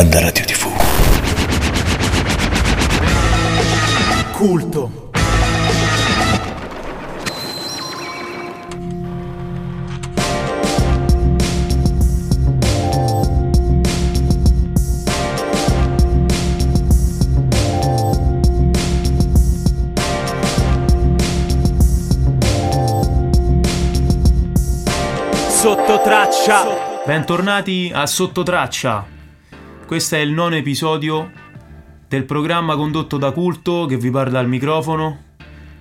Banda Radio TV. Culto. Sottotraccia. Bentornati a Sottotraccia. Questo è il nono episodio del programma condotto da Culto che vi parla al microfono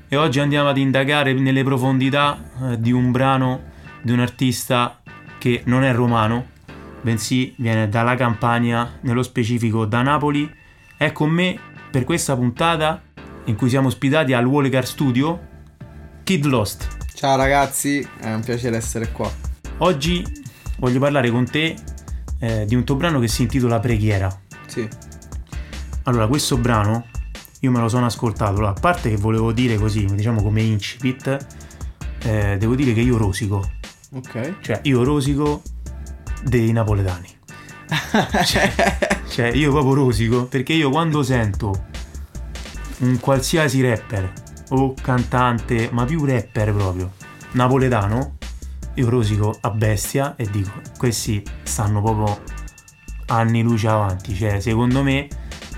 e oggi andiamo ad indagare nelle profondità eh, di un brano di un artista che non è romano, bensì viene dalla Campania, nello specifico da Napoli. È con me per questa puntata in cui siamo ospitati al Wallecar Studio Kid Lost. Ciao ragazzi, è un piacere essere qua. Oggi voglio parlare con te eh, di un tuo brano che si intitola Preghiera. Sì. Allora, questo brano io me lo sono ascoltato. Allora, a parte che volevo dire così, diciamo come incipit, eh, devo dire che io rosico. Ok. Cioè, io rosico dei napoletani. cioè, cioè, io proprio rosico perché io quando sento un qualsiasi rapper o cantante, ma più rapper proprio, napoletano, io rosico a bestia e dico, questi stanno proprio anni luce avanti. Cioè, secondo me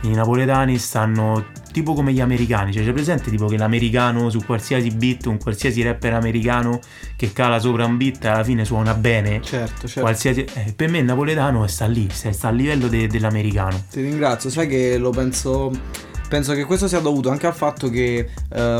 i napoletani stanno tipo come gli americani, cioè c'è presente tipo che l'americano su qualsiasi beat, un qualsiasi rapper americano che cala sopra un beat alla fine suona bene. Certo, certo. Qualsiasi, eh, per me il napoletano sta lì, sta, a livello de- dell'americano. Ti ringrazio, sai che lo penso penso che questo sia dovuto anche al fatto che eh,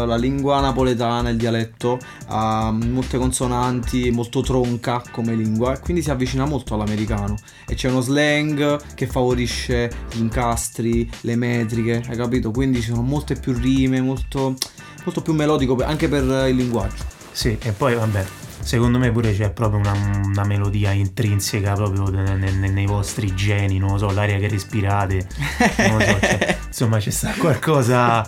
la lingua napoletana, il dialetto, ha molte consonanti, molto tronca come lingua e quindi si avvicina molto all'americano. E c'è uno slang che favorisce gli incastri, le metriche, hai capito? Quindi ci sono molte più rime, molto, molto più melodico anche per il linguaggio. Sì, e poi vabbè, secondo me pure c'è proprio una, una melodia intrinseca proprio ne- ne- nei vostri geni, non lo so, l'aria che respirate, non lo so, cioè, insomma c'è sta qualcosa,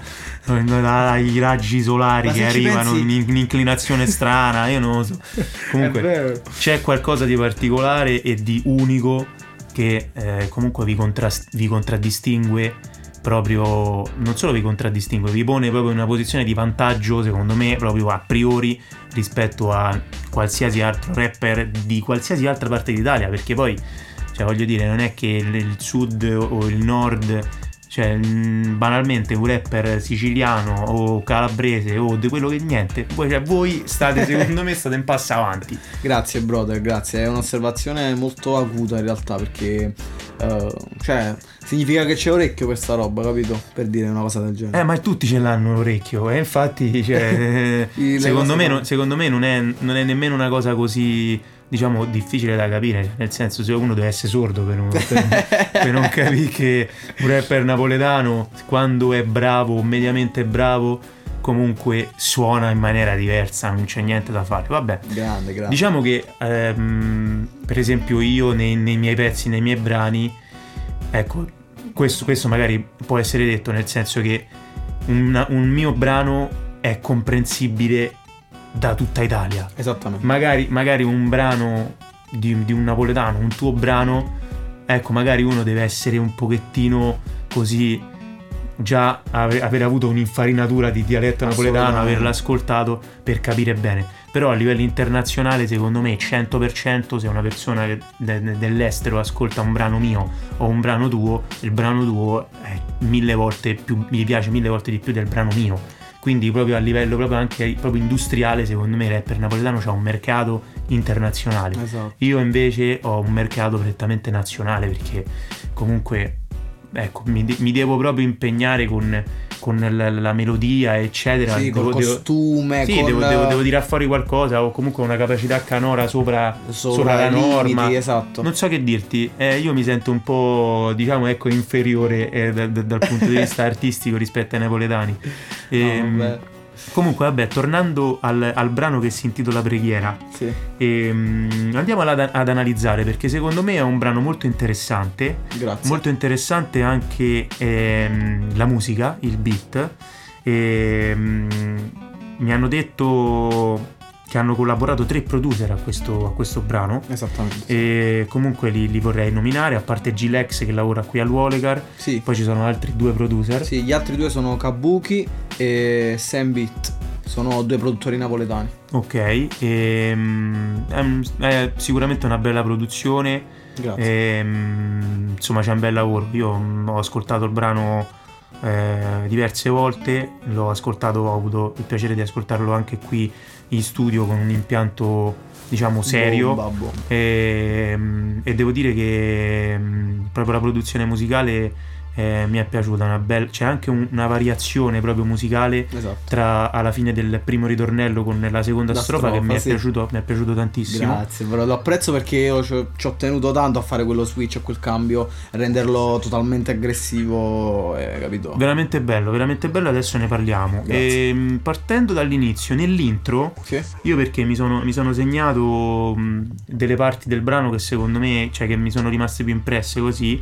i raggi solari che arrivano pensi- in un'inclinazione strana, io non lo so. Comunque c'è qualcosa di particolare e di unico che eh, comunque vi, contrast- vi contraddistingue proprio non solo vi contraddistingue, vi pone proprio in una posizione di vantaggio, secondo me, proprio a priori rispetto a qualsiasi altro rapper di qualsiasi altra parte d'Italia, perché poi, cioè, voglio dire, non è che il sud o il nord, cioè, mm, banalmente un rapper siciliano o calabrese o di quello che niente, voi, cioè, voi state, secondo me, state in passo avanti. Grazie brother, grazie. È un'osservazione molto acuta in realtà perché eh, cioè significa che c'è orecchio per sta roba, capito? Per dire una cosa del genere. Eh, ma tutti ce l'hanno l'orecchio, e infatti, cioè, le secondo, me, non- secondo me non è, non è nemmeno una cosa così, diciamo, difficile da capire. Nel senso, se uno deve essere sordo per non, per- per non capire che un rapper napoletano, quando è bravo, mediamente bravo, comunque suona in maniera diversa, non c'è niente da fare. Vabbè, Grande, grande. Diciamo che, ehm, per esempio, io nei, nei miei pezzi, nei miei brani, ecco, questo, questo magari può essere detto nel senso che una- un mio brano è comprensibile da tutta Italia. Esattamente. Magari, magari un brano di, di un napoletano, un tuo brano, ecco, magari uno deve essere un pochettino così già ave- aver avuto un'infarinatura di dialetto napoletano, averlo ascoltato per capire bene. Però a livello internazionale, secondo me, 100% se una persona de- de- dell'estero ascolta un brano mio o un brano tuo, il brano tuo è mille volte più, mi piace mille volte di più del brano mio. Quindi proprio a livello proprio anche proprio industriale, secondo me il rapper napoletano c'ha un mercato internazionale. Esatto. Io invece ho un mercato prettamente nazionale perché comunque ecco, mi, de- mi devo proprio impegnare con, con la, la melodia, eccetera. Sì, col Devo- devo- costume, sì, con devo, devo, devo tirare fuori qualcosa o comunque una capacità canora sopra, sopra la i limiti, norma. esatto. Non so che dirti, eh, io mi sento un po', diciamo, ecco, inferiore eh, da- da- dal punto di vista artistico rispetto ai napoletani. Ehm, vabbè. Comunque, vabbè, tornando al, al brano che si intitola Preghiera, Sì. ehm, andiamo ad, ad analizzare perché secondo me è un brano molto interessante. Grazie. Molto interessante anche ehm, la musica, il beat. Ehm, mi hanno detto che hanno collaborato tre producer a questo, a questo brano. Esattamente. E comunque li, li vorrei nominare, a parte Gilex che lavora qui all'Uolegar, Sì. poi ci sono altri due producer. Sì, gli altri due sono Kabuki e Sam Beat. Sono due produttori napoletani. Ok, ehm, è, un- è sicuramente una bella produzione. Grazie. Ehm, insomma, c'è un bel lavoro. Io mm, ho ascoltato il brano eh, diverse volte, l'ho ascoltato, ho avuto il piacere di ascoltarlo anche qui in studio con un impianto, diciamo, serio. Bomba, bomba. E, mm, e devo dire che mm, proprio la produzione musicale eh, mi è piaciuta. Una bella, c'è anche un- una variazione proprio musicale Esatto. tra alla fine del primo ritornello con la seconda La strofa, che strofa, mi è, sì. piaciuto, mi è piaciuto tantissimo. Grazie, però lo apprezzo perché io ci ho tenuto tanto a fare quello switch, a quel cambio, renderlo totalmente aggressivo, eh, capito? Veramente bello, veramente bello, adesso ne parliamo. Grazie. Ehm, partendo dall'inizio, nell'intro, Sì. io perché mi sono, mi sono segnato mh, delle parti del brano che secondo me, cioè che mi sono rimaste più impresse così.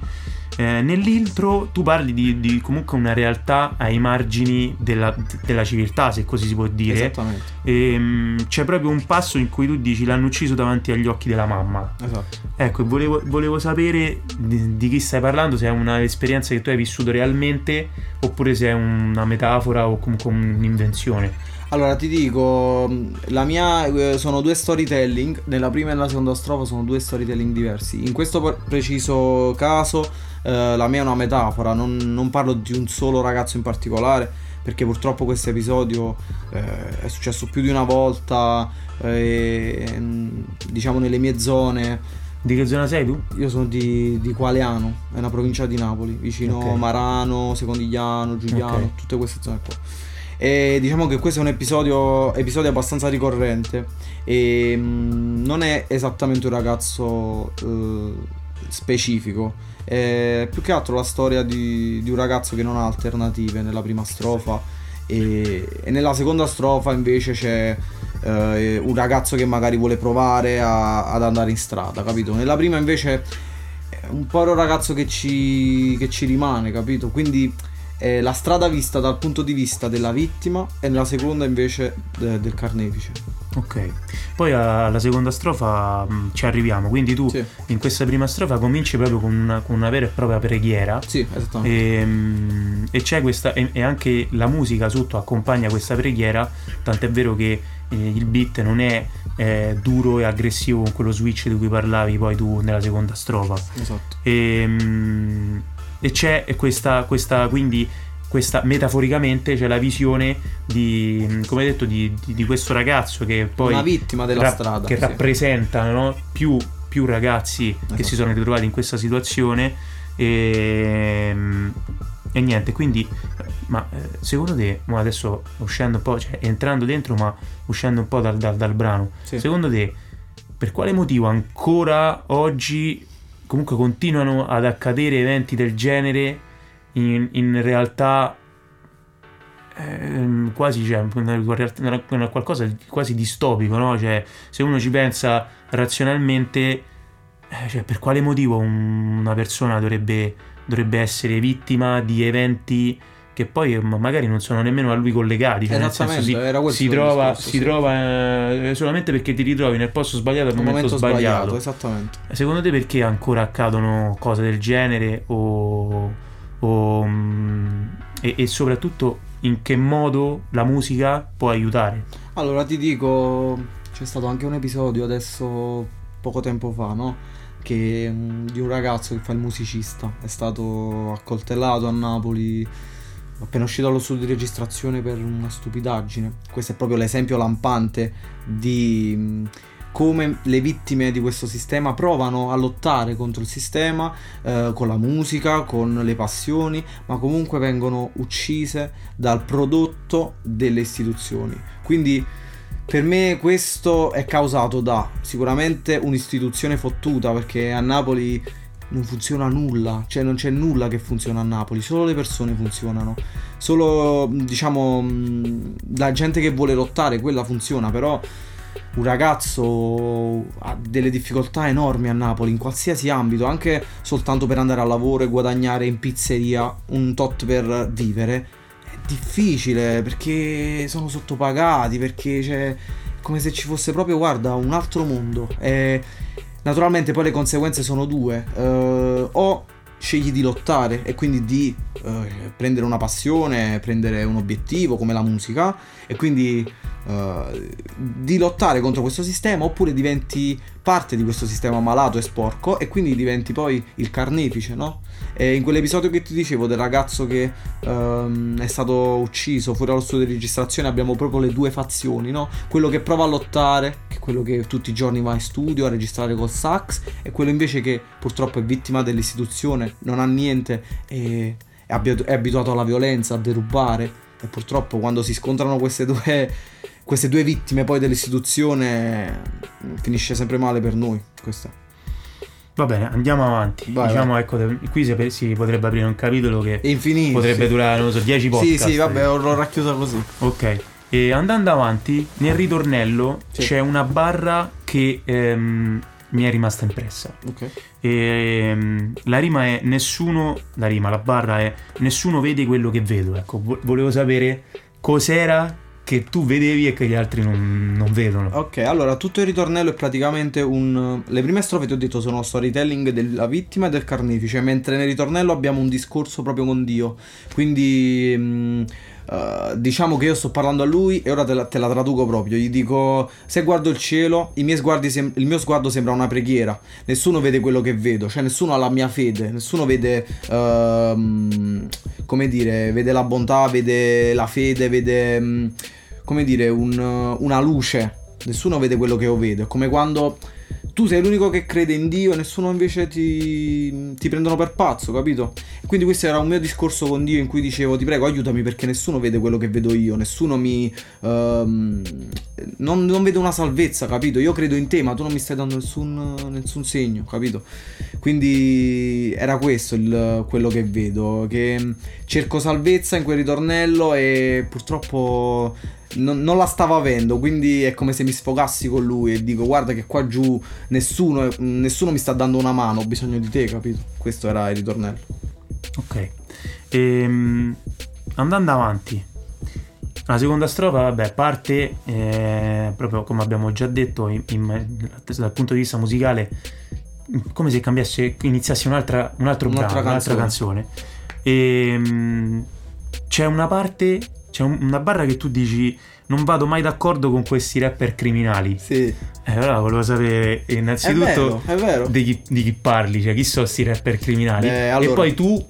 Eh, nell'intro tu parli di, di comunque una realtà ai margini della, della civiltà, se così si può dire. Esattamente. E, mh, c'è proprio un passo in cui tu dici l'hanno ucciso davanti agli occhi della mamma. Esatto. Ecco, volevo, volevo sapere di, di chi stai parlando, se è un'esperienza che tu hai vissuto realmente oppure se è una metafora o comunque un'invenzione. Allora ti dico, la mia eh, sono due storytelling, nella prima e nella seconda strofa sono due storytelling diversi. In questo preciso caso eh, la mia è una metafora, non, non parlo di un solo ragazzo in particolare, perché purtroppo questo episodio eh, è successo più di una volta, eh, mh, diciamo nelle mie zone. Di che zona sei tu? Io sono di, di Qualeano, è una provincia di Napoli, vicino Ok. Marano, Secondigliano, Giuliano, Ok. tutte queste zone qua. E diciamo che questo è un episodio, episodio abbastanza ricorrente e mm, non è esattamente un ragazzo eh, specifico, è più che altro la storia di, di un ragazzo che non ha alternative nella prima strofa e, e nella seconda strofa invece c'è eh, un ragazzo che magari vuole provare a- ad andare in strada, capito? Nella prima invece è un po' un ragazzo che ci, che ci rimane, capito? Quindi è la strada vista dal punto di vista della vittima e nella seconda invece de- del carnefice. Ok. Poi alla seconda strofa mh, ci arriviamo, quindi tu Sì, in questa prima strofa cominci proprio con una, con una vera e propria preghiera. sì. E, mh, e c'è questa e, e anche la musica sotto accompagna questa preghiera tant'è vero che eh, il beat non è eh, duro e aggressivo con quello switch di cui parlavi poi tu nella seconda strofa Esatto. e, mh, e c'è questa, questa quindi questa metaforicamente c'è la visione di come detto di, di- di questo ragazzo che poi Una vittima della rap- strada. che sì. rappresentano no? più, più ragazzi che Esatto. si sono ritrovati in questa situazione e, e niente quindi ma eh, secondo te adesso uscendo un po' cioè entrando dentro ma uscendo un po' dal, dal- dal brano Sì. secondo te per quale motivo ancora oggi comunque continuano ad accadere eventi del genere in, in realtà ehm, quasi cioè, una- qualcosa di quasi distopico, no? Cioè, se uno ci pensa razionalmente, eh, cioè, per quale motivo un- una persona dovrebbe, dovrebbe essere vittima di eventi che poi eh, ma- magari non sono nemmeno a lui collegati, cioè, nel senso si, si trova, discorso, si sì. trova eh, solamente perché ti ritrovi nel posto sbagliato al momento, momento sbagliato. sbagliato, esattamente. Secondo te perché ancora accadono cose del genere o, o, mm, e, e soprattutto in che modo la musica può aiutare? Allora ti dico, c'è stato anche un episodio adesso poco tempo fa, no? Che mm, di un ragazzo che fa il musicista è stato accoltellato a Napoli appena uscito dallo studio di registrazione per una stupidaggine. Questo è proprio l'esempio lampante di mm, come le vittime di questo sistema provano a lottare contro il sistema eh, con la musica, con le passioni, ma comunque vengono uccise dal prodotto delle istituzioni. Quindi per me questo è causato da sicuramente un'istituzione fottuta perché a Napoli non funziona nulla, cioè non c'è nulla che funziona a Napoli, solo le persone funzionano. Solo diciamo mh, la gente che vuole lottare, quella funziona, però un ragazzo ha delle difficoltà enormi a Napoli in qualsiasi ambito, anche soltanto per andare al lavoro e guadagnare in pizzeria un tot per vivere. È difficile perché sono sottopagati, perché c'è come se ci fosse proprio, guarda, un altro mondo. E naturalmente poi le conseguenze sono due. Eh, o scegli di lottare e quindi di eh, prendere una passione, prendere un obiettivo come la musica e quindi eh, di lottare contro questo sistema oppure diventi parte di questo sistema malato e sporco e quindi diventi poi il carnefice, no? E in quell'episodio che ti dicevo del ragazzo che ehm, è stato ucciso fuori dallo studio di registrazione abbiamo proprio le due fazioni, no? Quello che prova a lottare, che è quello che tutti i giorni va in studio a registrare col sax, e quello invece che purtroppo è vittima dell'istituzione, non ha niente e è abituato alla violenza, a derubare. E purtroppo quando si scontrano queste due, queste due vittime poi dell'istituzione finisce sempre male per noi. Questa. Va bene, andiamo avanti. Vai, diciamo, ecco, qui si, si, potrebbe aprire un capitolo che Infinito, potrebbe sì. durare, non lo so, 10 podcast. Sì, sì, vabbè, l'ho racchiusa così. Ok. E andando avanti, nel ritornello Sì. c'è una barra che ehm, mi è rimasta impressa. Ok. E, ehm, la rima è nessuno, la rima, la barra è nessuno vede quello che vedo. Ecco, vo- volevo sapere cos'era che tu vedevi e che gli altri non, non vedono. Ok, allora tutto il ritornello è praticamente un... Le prime strofe ti ho detto sono storytelling della vittima e del carnefice, mentre nel ritornello abbiamo un discorso proprio con Dio. Quindi mh, eh, diciamo che io sto parlando a lui e ora te la, te la traduco proprio. Gli dico, se guardo il cielo, sem- il mio sguardo sembra una preghiera. Nessuno vede quello che vedo, cioè nessuno ha la mia fede, nessuno vede... ehm, come dire, vede la bontà, vede la fede, vede... mh, come dire, un- una luce. Nessuno vede quello che io vedo. È come quando tu sei l'unico che crede in Dio e nessuno invece ti, ti prendono per pazzo, capito? Quindi questo era un mio discorso con Dio in cui dicevo ti prego aiutami perché nessuno vede quello che vedo io, nessuno mi... ehm, non, non vede una salvezza, capito? Io credo in te ma tu non mi stai dando nessun, nessun segno, capito? Quindi era questo il- quello che vedo, che cerco salvezza in quel ritornello e purtroppo non, non la stavo avendo, quindi è come se mi sfogassi con lui e dico guarda che qua giù nessuno, nessuno mi sta dando una mano, ho bisogno di te, capito? Questo era il ritornello. Ok. Ehm, andando avanti. La seconda strofa, vabbè, parte eh, proprio come abbiamo già detto, in- in- dal punto di vista musicale, come se cambiasse, iniziasse un'altra, un altro Un'altra brano, un'altra canzone. Ehm, c'è una parte, c'è un- una barra che tu dici, non vado mai d'accordo con questi rapper criminali. Sì, Eh, allora volevo sapere è innanzitutto vero, è vero. di chi, di chi parli, cioè chi sono questi rapper criminali. Eh, allora- E poi tu,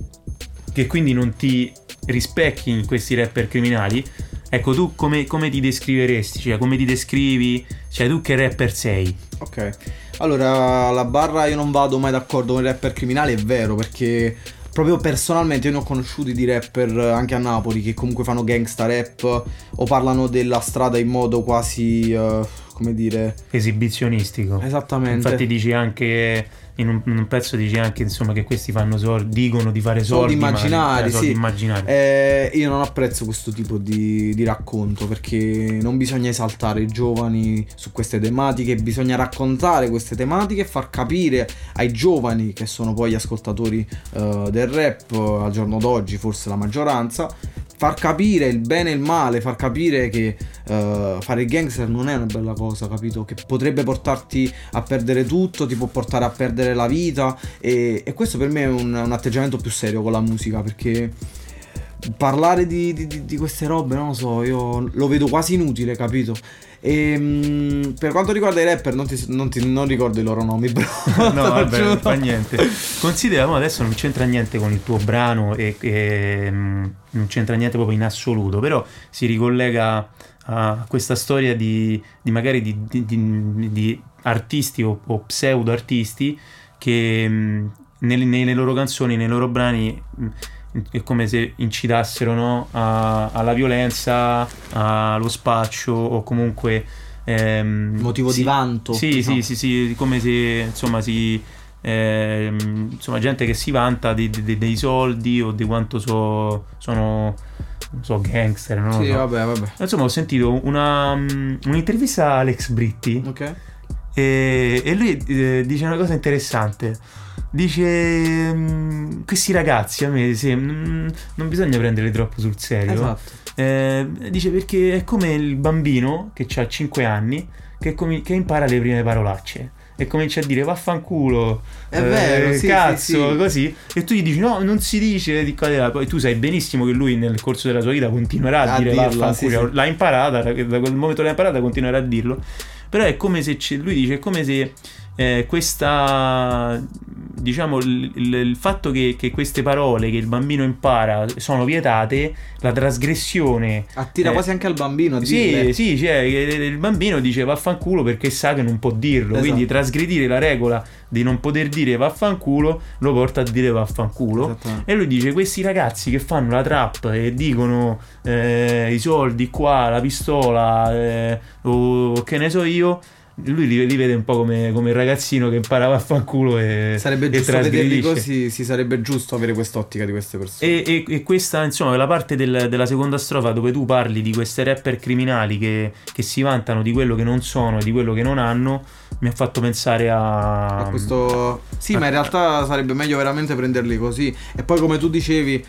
che quindi non ti rispecchi in questi rapper criminali, ecco tu come, come ti descriveresti? Cioè come ti descrivi? Cioè tu che rapper sei? Ok, allora la barra io non vado mai d'accordo con i rapper criminali, è vero, perché proprio personalmente io ne ho conosciuti di rapper anche a Napoli che comunque fanno gangsta rap o parlano della strada in modo quasi, eh, come dire, Esibizionistico. esattamente. Infatti dici anche, in un, in un pezzo dici anche insomma che questi fanno soldi, dicono di fare soldi, Soldi ma- immaginari, eh, soldi sì. immaginari. Eh, io non apprezzo questo tipo di, di racconto perché non bisogna esaltare i giovani su queste tematiche, bisogna raccontare queste tematiche e far capire ai giovani, che sono poi gli ascoltatori eh, del rap eh, al giorno d'oggi, forse la maggioranza, far capire il bene e il male, far capire che eh, fare il gangster non è una bella cosa, capito? Che potrebbe portarti a perdere tutto, ti può portare a perdere la vita e, e questo per me è un, un atteggiamento più serio con la musica perché parlare di, di- di- queste robe, non lo so, io lo vedo quasi inutile, capito? E mm, per quanto riguarda i rapper, non, ti, non ti- non ricordo i loro nomi, bro. No, vabbè, non fa niente. Considera, mo adesso non c'entra niente con il tuo brano e, e, mm, non c'entra niente proprio in assoluto, però si ricollega a questa storia di, di magari di, di- artisti o, o pseudo artisti che mm, nelle, nelle loro canzoni, nei loro brani mm, è come se incitassero no, a- alla violenza, allo spaccio o comunque ehm, Motivo di si- vanto. sì, diciamo. sì, sì, sì, come se insomma si ehm, insomma gente che si vanta di- di- dei soldi o di quanto so- sono non so gangster, no? Sì, vabbè, vabbè. Insomma, ho sentito una, mm, un'intervista a Alex Britti Ok. e, e lui eh, dice una cosa interessante. Dice: mm, Questi ragazzi a me sì, mm, non bisogna prendere troppo sul serio. Esatto. Eh, dice perché è come il bambino che ha 5 anni che, comi- che impara le prime parolacce e comincia a dire vaffanculo, È vero, eh, sì, cazzo, sì, sì. così. E tu gli dici no, non si dice di qua di là. Poi tu sai benissimo che lui nel corso della sua vita continuerà a, A dire dirla, vaffanculo. L'ha imparata, da quel momento l'ha imparata continuerà a dirlo. Però è come se c'è- lui dice è come se eh, questa diciamo il, il- il fatto che, che queste parole che il bambino impara sono vietate, la trasgressione Attira Eh, quasi anche al bambino a dirle. sì, sì, cioè il bambino dice vaffanculo perché sa che non può dirlo, Esatto. quindi trasgredire la regola di non poter dire vaffanculo lo porta a dire vaffanculo. E lui dice: Questi ragazzi che fanno la trap e dicono eh, i soldi qua, la pistola, eh, o che ne so io. Lui li, li vede un po' come, come il ragazzino che imparava a fanculo e, Sarebbe e giusto vederli così, sì, sarebbe giusto avere quest'ottica di queste persone. E, e- e questa, insomma, la parte del- della seconda strofa dove tu parli di queste rapper criminali che, che si vantano di quello che non sono e di quello che non hanno, mi ha fatto pensare a. a questo sì a- ma in realtà sarebbe meglio veramente prenderli così e poi come tu dicevi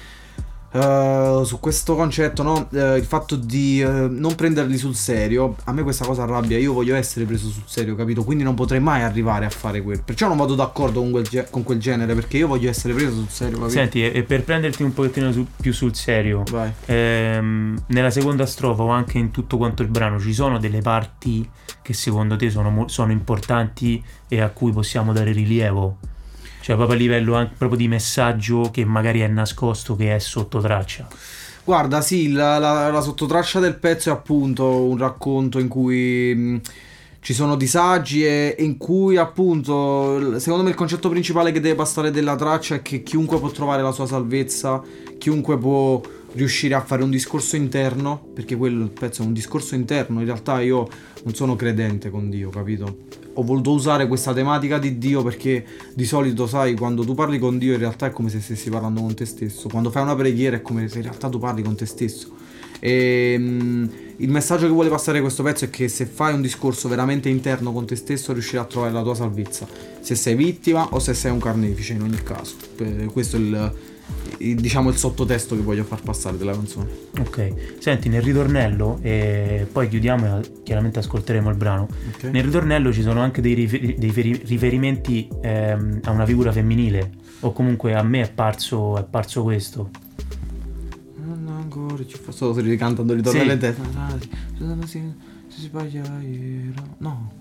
eh, su questo concetto no Eh, il fatto di eh, non prenderli sul serio a me questa cosa arrabbia io voglio essere preso sul serio capito? Quindi non potrei mai arrivare a fare quello perciò non vado d'accordo con quel, ge- con quel genere perché io voglio essere preso sul serio capito? Senti, e, per prenderti un pochettino su- più sul serio, ehm, nella seconda strofa o anche in tutto quanto il brano ci sono delle parti che secondo te sono, mo- sono importanti e a cui possiamo dare rilievo? Cioè proprio a livello anche proprio di messaggio che magari è nascosto, che è sotto traccia. Guarda, sì, la, la- la sottotraccia del pezzo è appunto un racconto in cui mh, ci sono disagi e in cui appunto, secondo me il concetto principale che deve passare della traccia è che chiunque può trovare la sua salvezza, chiunque può riuscire a fare un discorso interno, perché quello pezzo è un discorso interno, in realtà io non sono credente con Dio, capito? Ho voluto usare questa tematica di Dio perché di solito, sai, quando tu parli con Dio in realtà è come se stessi parlando con te stesso. Quando fai una preghiera è come se in realtà tu parli con te stesso. E mm, il messaggio che vuole passare questo pezzo è che se fai un discorso veramente interno con te stesso riuscirai a trovare la tua salvezza. Se sei vittima o se sei un carnefice in ogni caso. Eh, Questo è il- diciamo il sottotesto che voglio far passare della canzone. Ok, senti, nel ritornello, e poi chiudiamo e chiaramente ascolteremo il brano. Ok? Nel ritornello ci sono anche dei, rifer- dei feri- riferimenti ehm, a una figura femminile, o comunque a me è parso, è parso questo. Non ancora ci fa solo ricantando ritornello Sì. in testa. No.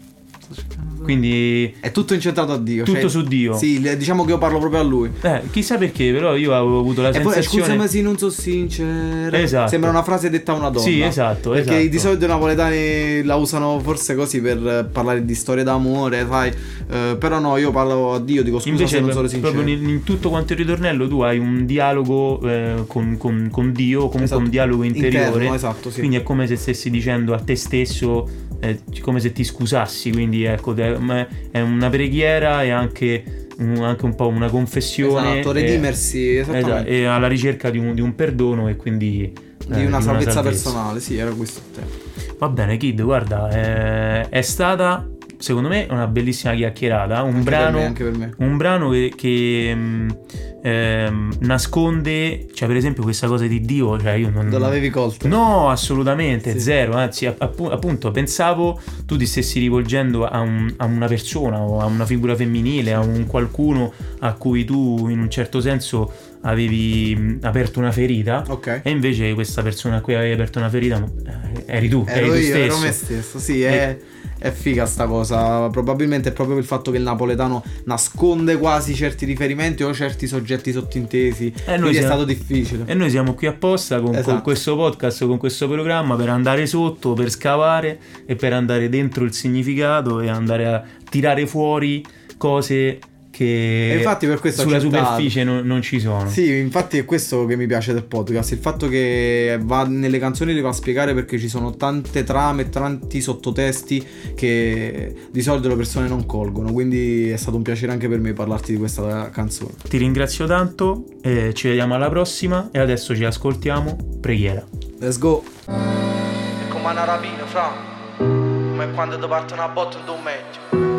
Quindi È tutto incentrato a Dio. tutto cioè- su Dio. Sì, diciamo che io parlo proprio a lui. Eh, chissà perché, però io avevo avuto la E poi sensazione... scusami se non sono sincero. Esatto. Sembra una frase detta a una donna. Sì, esatto, Perché esatto. di solito i napoletani la usano forse così per parlare di storie d'amore, sai. Eh, però no, io parlo a Dio, dico scusa Invece, se non sono sincero. proprio in, in tutto quanto il ritornello, tu hai un dialogo eh, con, con- con Dio, comunque Esatto. un dialogo interiore. Interno, esatto, sì. Quindi è come se stessi dicendo a te stesso, eh, come se ti scusassi. Quindi ecco, è è una preghiera e anche un, anche un po' una confessione. Esatto, redimersi, esatto, esattamente. e alla ricerca di un, di un perdono e quindi eh, di una salvezza personale, sì, era questo il tema. Va bene, Kid, guarda, eh, è stata secondo me una bellissima chiacchierata. Un Anche brano me, anche per me. un brano che, che, mh, ehm, nasconde, cioè per esempio questa cosa di Dio, cioè io non... Non l'avevi colto? No, assolutamente, Sì. zero, anzi app- appu- appunto pensavo tu ti stessi rivolgendo a, un- a una persona o a una figura femminile, a un qualcuno a cui tu in un certo senso avevi mh, aperto una ferita Ok. e invece questa persona a cui avevi aperto una ferita eh, eri tu, eri Ero tu io, stesso. ero me stesso, sì, è, è figa sta cosa. Probabilmente è proprio il fatto che il napoletano nasconde quasi certi riferimenti o certi soggetti sottintesi. Eh, noi quindi è siamo- stato difficile. E noi siamo qui apposta con, con Esatto. questo podcast, con questo programma per andare sotto, per scavare e per andare dentro il significato e andare a tirare fuori cose che infatti per questo ho sulla accettato. superficie non, non ci sono. Sì, infatti è questo che mi piace del podcast, il fatto che va nelle canzoni le va a spiegare perché ci sono tante trame, tanti sottotesti che di solito le persone non colgono, quindi è stato un piacere anche per me parlarti di questa canzone. Ti ringrazio tanto, e ci vediamo alla prossima e adesso ci ascoltiamo. Preghiera. Let's go! È come una rapina, fra. Come quando ti parte una botta in un meglio.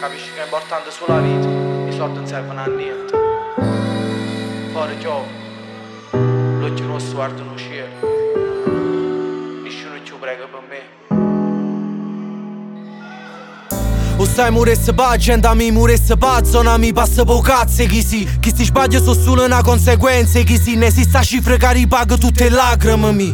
Capisci che è importante sulla vita. I soldi non servono a niente. Fuori piove. l'occhio nostro guardano il cielo. Nessuno ci prega per me. O stai muresse pa agenda mi muresse pa zona mi passa po cazzo chi si Chi si sbaglia so solo una conseguenza chi si ne si sta cifre che ripaga tutte le lacrime mi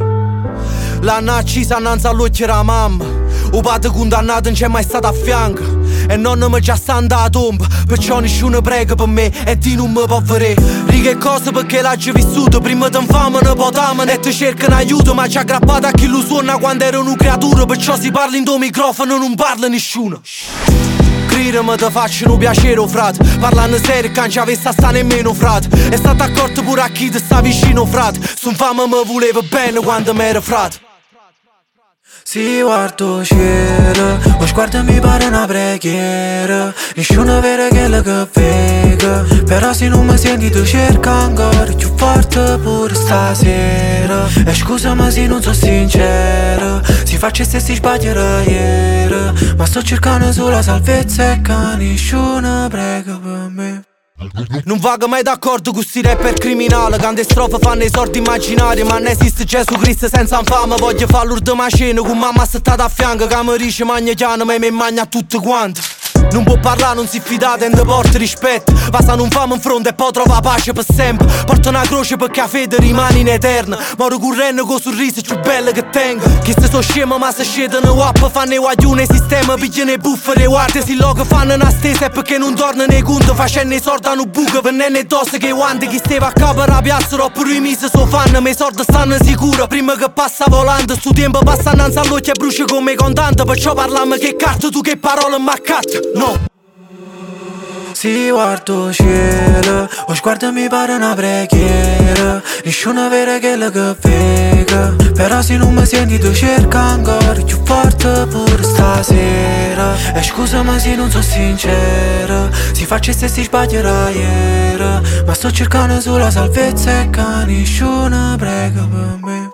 L'hanno accisa annanzi all'occhio la mamma O condannato non c'è mai stato a fianco e nonno mi già sta andando a tomba Perciò nessuno prega per me e di non mi può vedere Righe cose perché l'ho già vissuto Prima ti infamano, poi t'amano e ti cercano aiuto Ma ci ha aggrappato a chi lo suona quando ero un creatura Perciò si parla in tuo microfono non parla nessuno Scrire mi te facciano piacere, oh, frate. Parlando serio non ci avessi sta nemmeno, frate. E stato accorto pure a chi ti sta vicino, frate. Sun fama mi voleva bene quando m'era frate si guardo cielo, lo sguardo mi pare una preghiera. Nessuno vede quello che vega Però se non mi senti tu cerca ancora più forte pure stasera. E scusami se non sono sincero se si sbaglierà ieri. Ma sto cercando solo salvezza e che nessuno prega per me non vago mai d'accordo con sti rapper criminali Quante strofe fanno i sordi immaginari Ma non esiste Gesù Cristo senza fame Voglio fare l'ultima cena con mamma stata a fianco Che mi dice magna chiano ma mi magna tutte quante non può parlare, non si fidate, non porta rispetto Passano un fame in fronte e poi trova pace per sempre. Porta una croce perché la fede rimane in eterna. Moro correndo con sorriso più bello che tengo. Chi se so scemo ma se scedono wap Fanno i guaglioni sistema, pigliano i buffere Guarda si logo fanno una stesa. E perché non tornano nei conti Facendo i sordi hanno buco, venendo tosse che guanti. Chi stava a capo la piazza, oppure i misi so fanno. Ma i sordi stanno sicuro, prima che passa volando. Sto tempo passa innanzi all'occhio e brucia come contante. Perciò parliamo che carte, tu che parole ma cazzo no. Si guardo cielo O sguardo mi pare una preghiera. Nessuno vede quello che vega Però se non mi senti tu cerca ancora Più forte pure stasera. E scusami se non sono sincero Si faccia se si sbaglierà ieri. Ma sto cercando solo salvezza e che nessuno prega per me